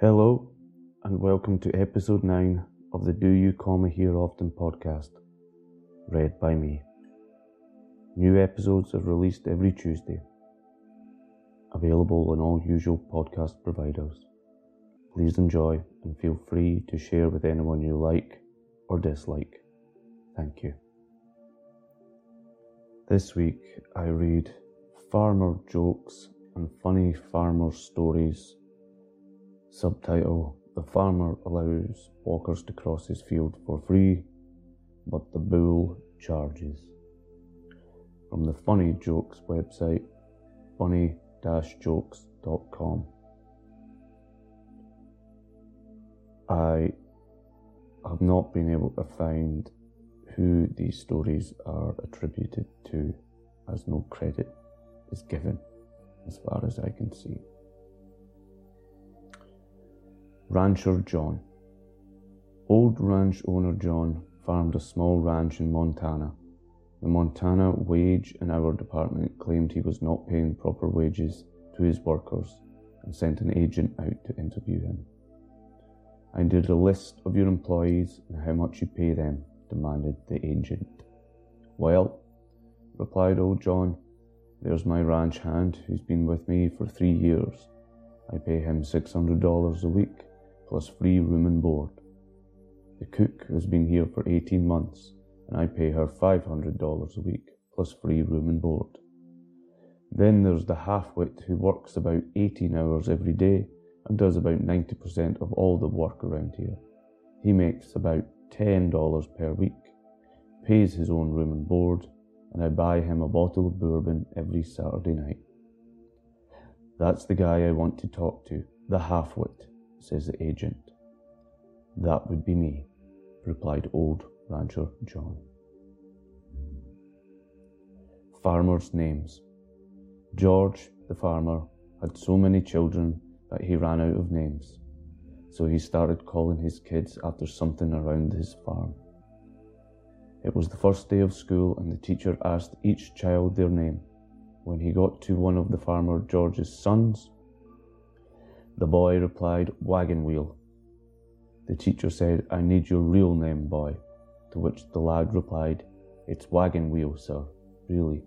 Hello, and welcome to episode 9 of the Do You Comma Here Often podcast, read by me. New episodes are released every Tuesday, available on all usual podcast providers. Please enjoy and feel free to share with anyone you like or dislike. Thank you. This week I read Farmer Jokes and Funny Farmer Stories Subtitle The farmer allows walkers to cross his field for free, but the bull charges. From the Funny Jokes website, funny jokes.com. I have not been able to find who these stories are attributed to, as no credit is given, as far as I can see. Rancher John. Old ranch owner John farmed a small ranch in Montana. The Montana Wage and Hour Department claimed he was not paying proper wages to his workers and sent an agent out to interview him. I need a list of your employees and how much you pay them, demanded the agent. Well, replied old John, there's my ranch hand who's been with me for three years. I pay him $600 a week plus free room and board. The cook has been here for 18 months, and I pay her $500 a week plus free room and board. Then there's the half-wit who works about 18 hours every day and does about 90% of all the work around here. He makes about $10 per week, pays his own room and board, and I buy him a bottle of bourbon every Saturday night. That's the guy I want to talk to, the half-wit says the agent. That would be me, replied old rancher John. Farmers' names. George, the farmer, had so many children that he ran out of names, so he started calling his kids after something around his farm. It was the first day of school, and the teacher asked each child their name. When he got to one of the farmer George's sons, the boy replied, Wagon wheel. The teacher said, I need your real name, boy. To which the lad replied, It's Wagon wheel, sir, really.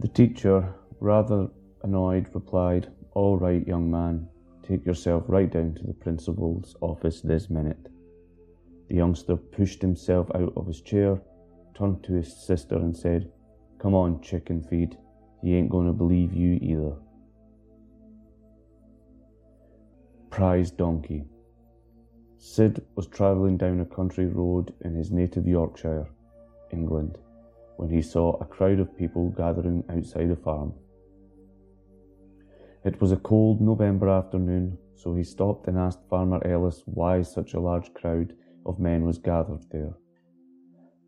The teacher, rather annoyed, replied, All right, young man, take yourself right down to the principal's office this minute. The youngster pushed himself out of his chair, turned to his sister, and said, Come on, chicken feed. He ain't going to believe you either. Prize donkey. Sid was travelling down a country road in his native Yorkshire, England, when he saw a crowd of people gathering outside a farm. It was a cold November afternoon, so he stopped and asked Farmer Ellis why such a large crowd of men was gathered there.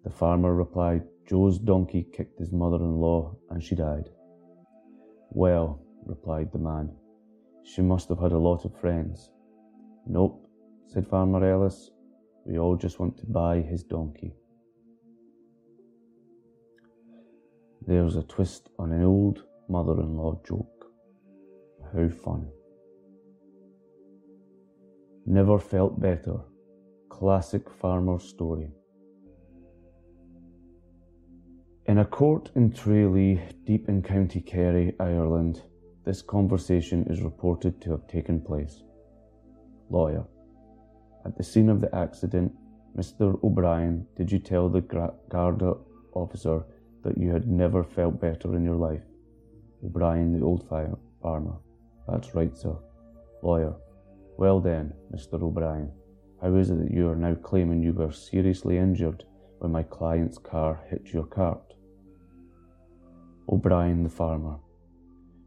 The farmer replied, Joe's donkey kicked his mother in law and she died. Well, replied the man, she must have had a lot of friends. Nope, said Farmer Ellis. We all just want to buy his donkey. There's a twist on an old mother in law joke. How fun. Never felt better. Classic farmer story. In a court in Tralee, deep in County Kerry, Ireland, this conversation is reported to have taken place. Lawyer. At the scene of the accident, Mr. O'Brien, did you tell the Garda officer that you had never felt better in your life? O'Brien, the old farmer. That's right, sir. Lawyer. Well then, Mr. O'Brien, how is it that you are now claiming you were seriously injured when my client's car hit your cart? O'Brien, the farmer.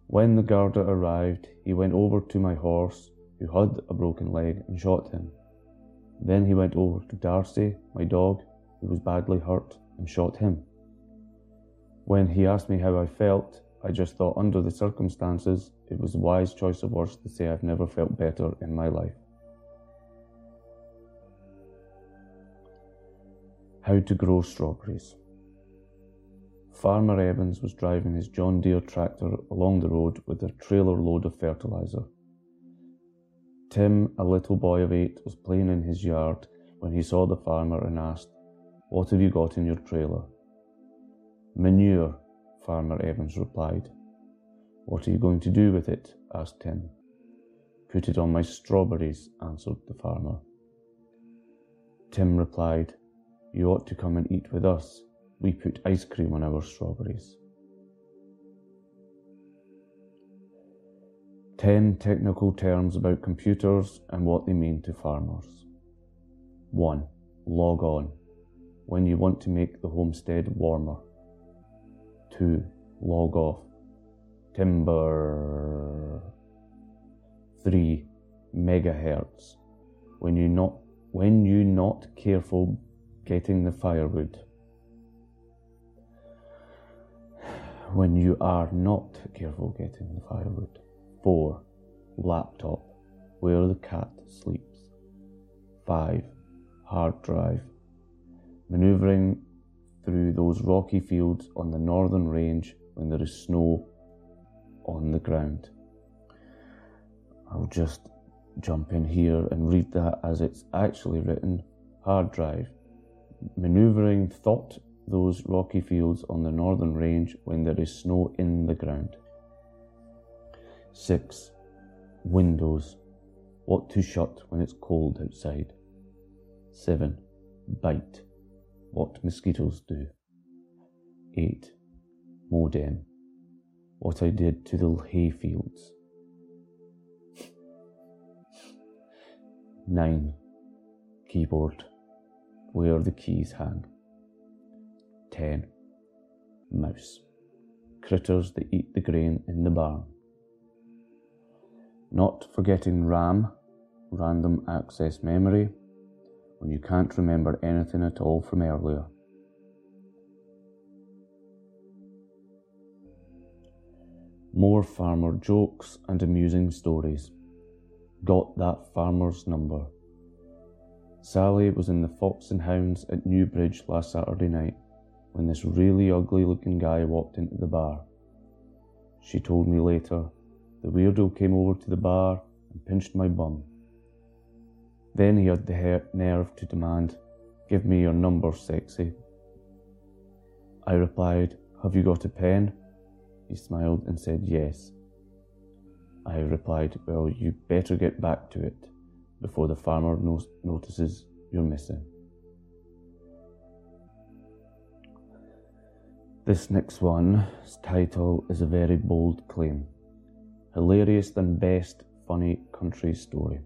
When the Garda arrived, he went over to my horse, who had a broken leg, and shot him. Then he went over to Darcy, my dog, who was badly hurt, and shot him. When he asked me how I felt, I just thought under the circumstances, it was a wise choice of words to say I've never felt better in my life. How to grow strawberries. Farmer Evans was driving his John Deere tractor along the road with a trailer load of fertilizer. Tim, a little boy of eight, was playing in his yard when he saw the farmer and asked, What have you got in your trailer? Manure, Farmer Evans replied. What are you going to do with it? asked Tim. Put it on my strawberries, answered the farmer. Tim replied, You ought to come and eat with us. We put ice cream on our strawberries. 10 technical terms about computers and what they mean to farmers. 1. Log on, when you want to make the homestead warmer. 2. Log off, timber. 3. Megahertz, when you not when you not careful getting the firewood. When you are not careful getting the firewood. 4. Laptop, where the cat sleeps. 5. Hard drive, maneuvering through those rocky fields on the northern range when there is snow on the ground. I'll just jump in here and read that as it's actually written. Hard drive, maneuvering thought those rocky fields on the northern range when there is snow in the ground. 6. Windows. What to shut when it's cold outside. 7. Bite. What mosquitoes do. 8. Modem. What I did to the hay fields. 9. Keyboard. Where the keys hang. 10. Mouse. Critters that eat the grain in the barn. Not forgetting RAM, random access memory, when you can't remember anything at all from earlier. More farmer jokes and amusing stories. Got that farmer's number. Sally was in the Fox and Hounds at Newbridge last Saturday night when this really ugly looking guy walked into the bar. She told me later the weirdo came over to the bar and pinched my bum. Then he had the nerve to demand, Give me your number, sexy. I replied, Have you got a pen? He smiled and said, Yes. I replied, Well, you better get back to it before the farmer no- notices you're missing. This next one's title is a very bold claim hilarious than best funny country story.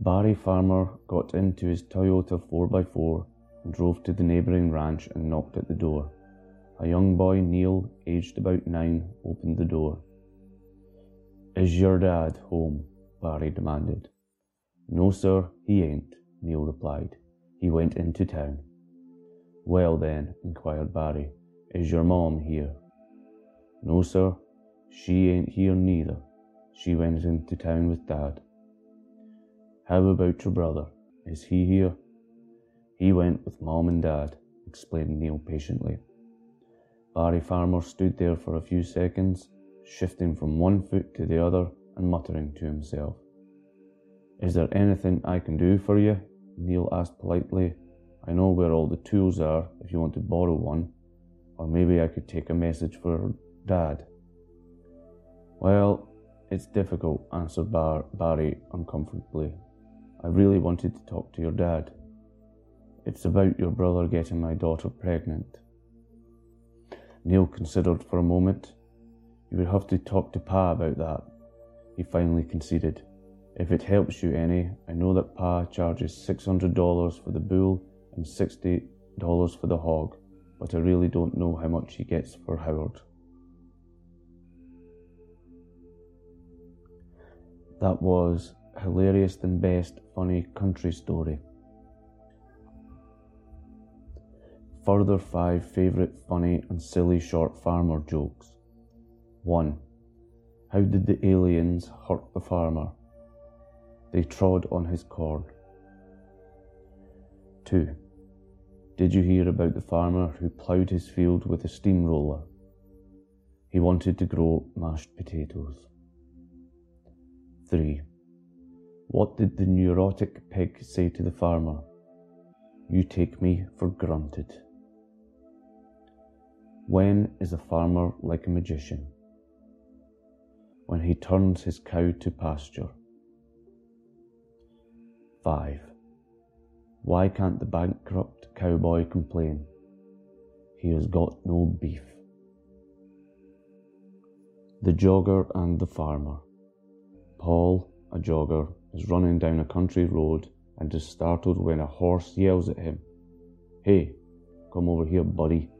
Barry Farmer got into his Toyota 4x4 and drove to the neighbouring ranch and knocked at the door. A young boy, Neil, aged about nine, opened the door. Is your dad home? Barry demanded. No, sir, he ain't, Neil replied. He went into town. Well, then, inquired Barry, is your mom here? No, sir, she ain't here neither. She went into town with Dad. How about your brother? Is he here? He went with Mom and Dad, explained Neil patiently. Barry Farmer stood there for a few seconds, shifting from one foot to the other and muttering to himself. Is there anything I can do for you? Neil asked politely. I know where all the tools are if you want to borrow one, or maybe I could take a message for Dad. Well, it's difficult, answered Bar- Barry uncomfortably. I really wanted to talk to your dad. It's about your brother getting my daughter pregnant. Neil considered for a moment. You would have to talk to Pa about that. He finally conceded. If it helps you any, I know that Pa charges $600 for the bull and $60 for the hog, but I really don't know how much he gets for Howard. That was hilarious and best funny country story. Further five favourite funny and silly short farmer jokes. 1. How did the aliens hurt the farmer? They trod on his corn. 2. Did you hear about the farmer who ploughed his field with a steamroller? He wanted to grow mashed potatoes. 3. What did the neurotic pig say to the farmer? You take me for granted. When is a farmer like a magician? When he turns his cow to pasture. 5. Why can't the bankrupt cowboy complain? He has got no beef. The jogger and the farmer. Paul, a jogger, is running down a country road and is startled when a horse yells at him, Hey, come over here, buddy.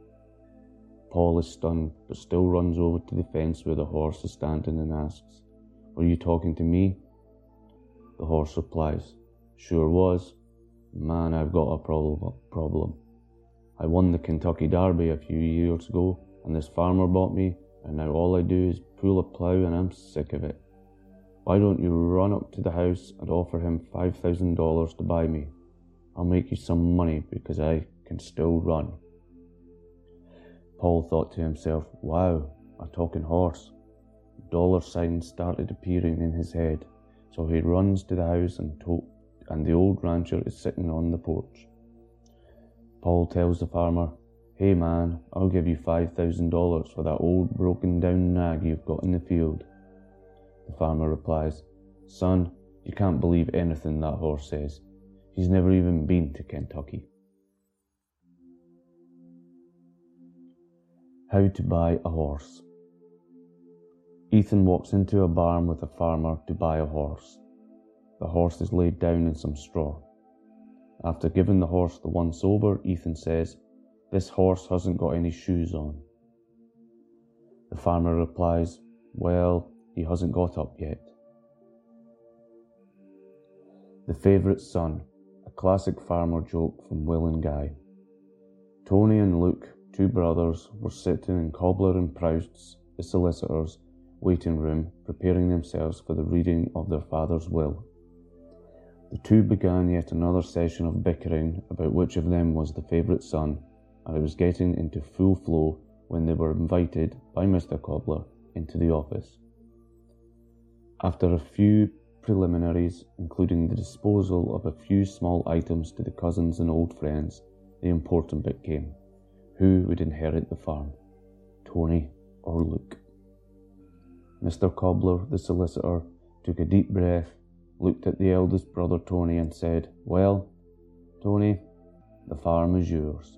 Paul is stunned, but still runs over to the fence where the horse is standing and asks, Were you talking to me? The horse replies, Sure was. Man, I've got a problem. I won the Kentucky Derby a few years ago, and this farmer bought me, and now all I do is pull a plough, and I'm sick of it. Why don't you run up to the house and offer him $5,000 to buy me? I'll make you some money because I can still run. Paul thought to himself, Wow, a talking horse. Dollar signs started appearing in his head, so he runs to the house and, to- and the old rancher is sitting on the porch. Paul tells the farmer, Hey man, I'll give you $5,000 for that old broken down nag you've got in the field. The farmer replies, Son, you can't believe anything that horse says. He's never even been to Kentucky. How to buy a horse. Ethan walks into a barn with a farmer to buy a horse. The horse is laid down in some straw. After giving the horse the once over, Ethan says, This horse hasn't got any shoes on. The farmer replies, Well, he hasn't got up yet. The Favourite Son, a classic farmer joke from Will and Guy. Tony and Luke, two brothers, were sitting in Cobbler and Proust's, the solicitors, waiting room, preparing themselves for the reading of their father's will. The two began yet another session of bickering about which of them was the favourite son, and it was getting into full flow when they were invited by Mr. Cobbler into the office. After a few preliminaries, including the disposal of a few small items to the cousins and old friends, the important bit came. Who would inherit the farm, Tony or Luke? Mr. Cobbler, the solicitor, took a deep breath, looked at the eldest brother Tony, and said, Well, Tony, the farm is yours.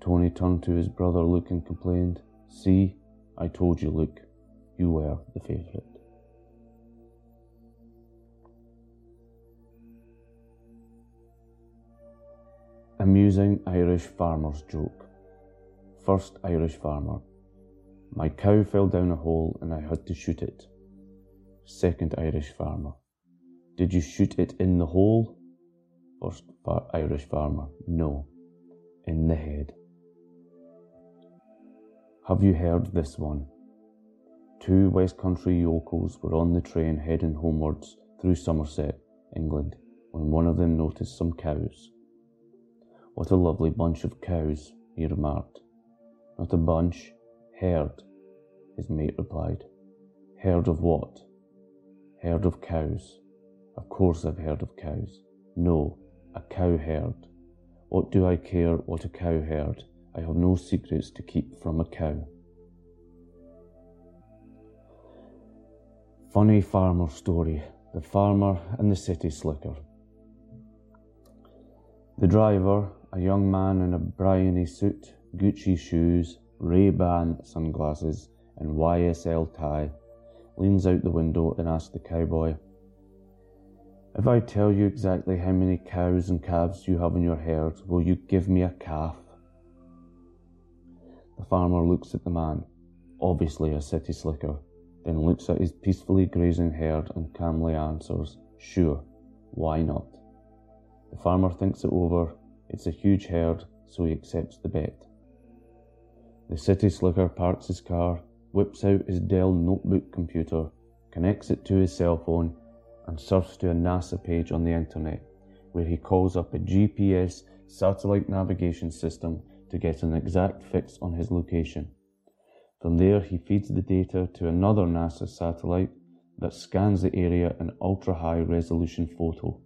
Tony turned to his brother Luke and complained, See, I told you, Luke, you were the favourite. Amusing Irish farmer's joke. First Irish farmer. My cow fell down a hole and I had to shoot it. Second Irish farmer. Did you shoot it in the hole? First far- Irish farmer. No, in the head. Have you heard this one? Two West Country yokels were on the train heading homewards through Somerset, England, when one of them noticed some cows. What a lovely bunch of cows, he remarked. Not a bunch, herd, his mate replied. Herd of what? Herd of cows. Of course I've heard of cows. No, a cow herd. What do I care what a cow herd? I have no secrets to keep from a cow. Funny farmer story The Farmer and the City Slicker. The driver, a young man in a Brioni suit, Gucci shoes, Ray-Ban sunglasses, and YSL tie, leans out the window and asks the cowboy, If I tell you exactly how many cows and calves you have in your herd, will you give me a calf? The farmer looks at the man, obviously a city slicker, then looks at his peacefully grazing herd and calmly answers, Sure, why not? The farmer thinks it over. It's a huge herd, so he accepts the bet. The city slicker parks his car, whips out his Dell notebook computer, connects it to his cell phone, and surfs to a NASA page on the internet, where he calls up a GPS satellite navigation system to get an exact fix on his location. From there, he feeds the data to another NASA satellite that scans the area in ultra high resolution photo.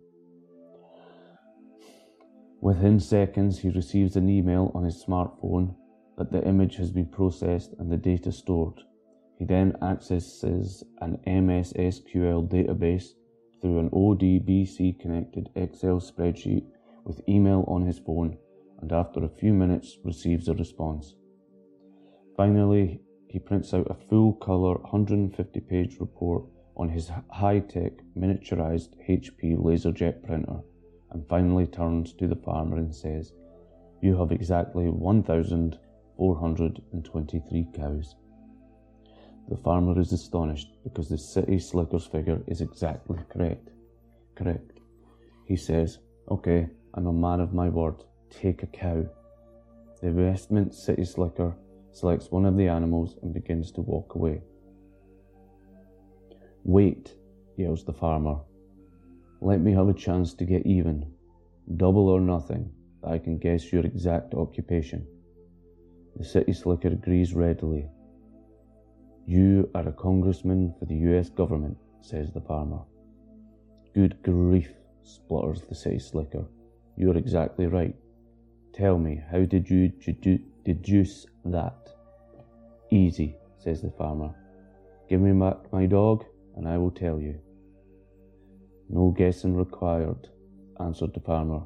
Within seconds, he receives an email on his smartphone that the image has been processed and the data stored. He then accesses an MS SQL database through an ODBC connected Excel spreadsheet with email on his phone and after a few minutes receives a response. Finally, he prints out a full colour 150 page report on his high tech miniaturized HP LaserJet printer and finally turns to the farmer and says, You have exactly 1,423 cows. The farmer is astonished because the city slicker's figure is exactly correct. Correct. He says, Okay, I'm a man of my word. Take a cow. The investment city slicker selects one of the animals and begins to walk away. Wait, yells the farmer. Let me have a chance to get even. Double or nothing, I can guess your exact occupation. The city slicker agrees readily. You are a congressman for the US government, says the farmer. Good grief, splutters the city slicker. You're exactly right. Tell me, how did you deduce that? Easy, says the farmer. Give me back my dog, and I will tell you. No guessing required, answered the farmer.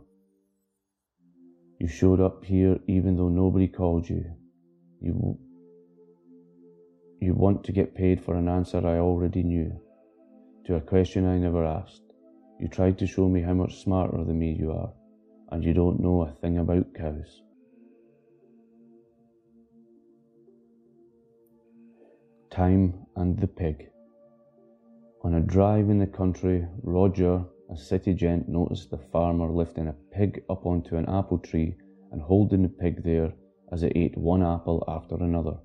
You showed up here even though nobody called you. You, you want to get paid for an answer I already knew, to a question I never asked. You tried to show me how much smarter than me you are, and you don't know a thing about cows. Time and the Pig. On a drive in the country, Roger, a city gent, noticed the farmer lifting a pig up onto an apple tree and holding the pig there as it ate one apple after another.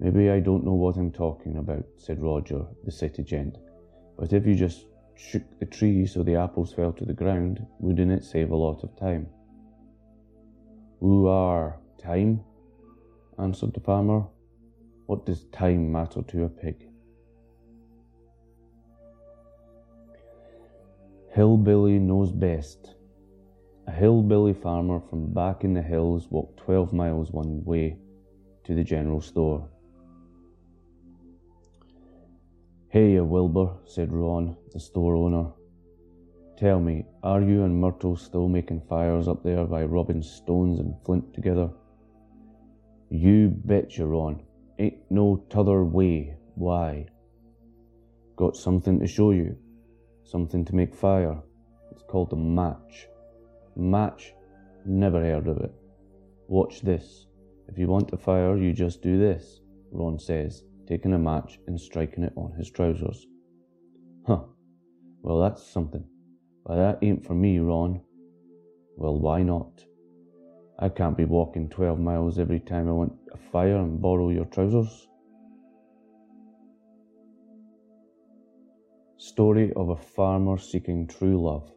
Maybe I don't know what I'm talking about, said Roger, the city gent, but if you just shook the tree so the apples fell to the ground, wouldn't it save a lot of time? Who are time? answered the farmer. What does time matter to a pig? Hillbilly knows best. A hillbilly farmer from back in the hills walked 12 miles one way to the general store. Hey, Wilbur, said Ron, the store owner. Tell me, are you and Myrtle still making fires up there by rubbing stones and flint together? You betcha, Ron. Ain't no t'other way. Why? Got something to show you something to make fire. It's called a match. Match? Never heard of it. Watch this. If you want a fire, you just do this, Ron says, taking a match and striking it on his trousers. Huh. Well, that's something. But that ain't for me, Ron. Well, why not? I can't be walking 12 miles every time I want a fire and borrow your trousers. Story of a farmer seeking true love.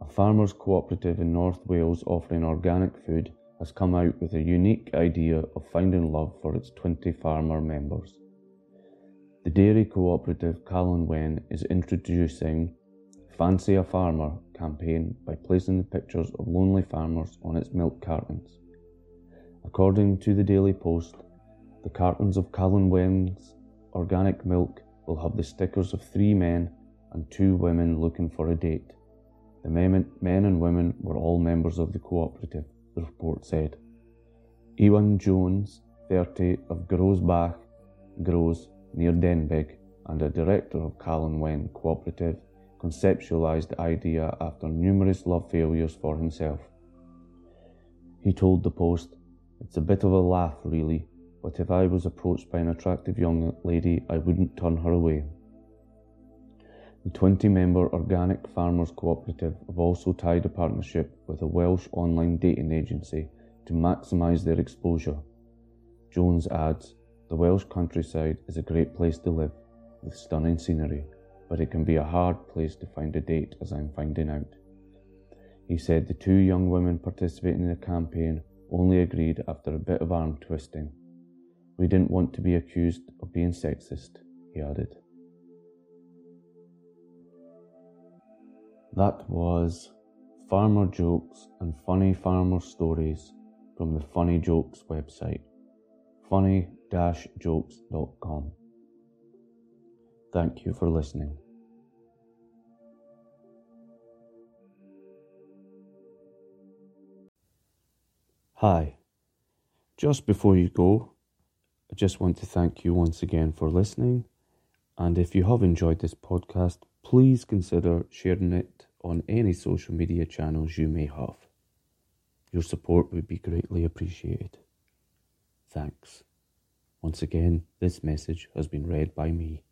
A farmers cooperative in North Wales offering organic food has come out with a unique idea of finding love for its 20 farmer members. The dairy cooperative Calon Wen is introducing Fancy a Farmer campaign by placing the pictures of lonely farmers on its milk cartons. According to the Daily Post, the cartons of Calon Wen's organic milk will have the stickers of three men and two women looking for a date. The men and women were all members of the cooperative, the report said. Ewan Jones, 30, of Grosbach, Gros, near Denbigh, and a director of Calon Wen Cooperative, conceptualized the idea after numerous love failures for himself. He told the Post, It's a bit of a laugh, really, but if I was approached by an attractive young lady, I wouldn't turn her away. The 20 member Organic Farmers Cooperative have also tied a partnership with a Welsh online dating agency to maximise their exposure. Jones adds, The Welsh countryside is a great place to live, with stunning scenery, but it can be a hard place to find a date, as I'm finding out. He said the two young women participating in the campaign only agreed after a bit of arm twisting. We didn't want to be accused of being sexist, he added. That was farmer jokes and funny farmer stories from the Funny Jokes website, funny-jokes.com. Thank you for listening. Hi. Just before you go, I just want to thank you once again for listening. And if you have enjoyed this podcast, please consider sharing it on any social media channels you may have. Your support would be greatly appreciated. Thanks. Once again, this message has been read by me.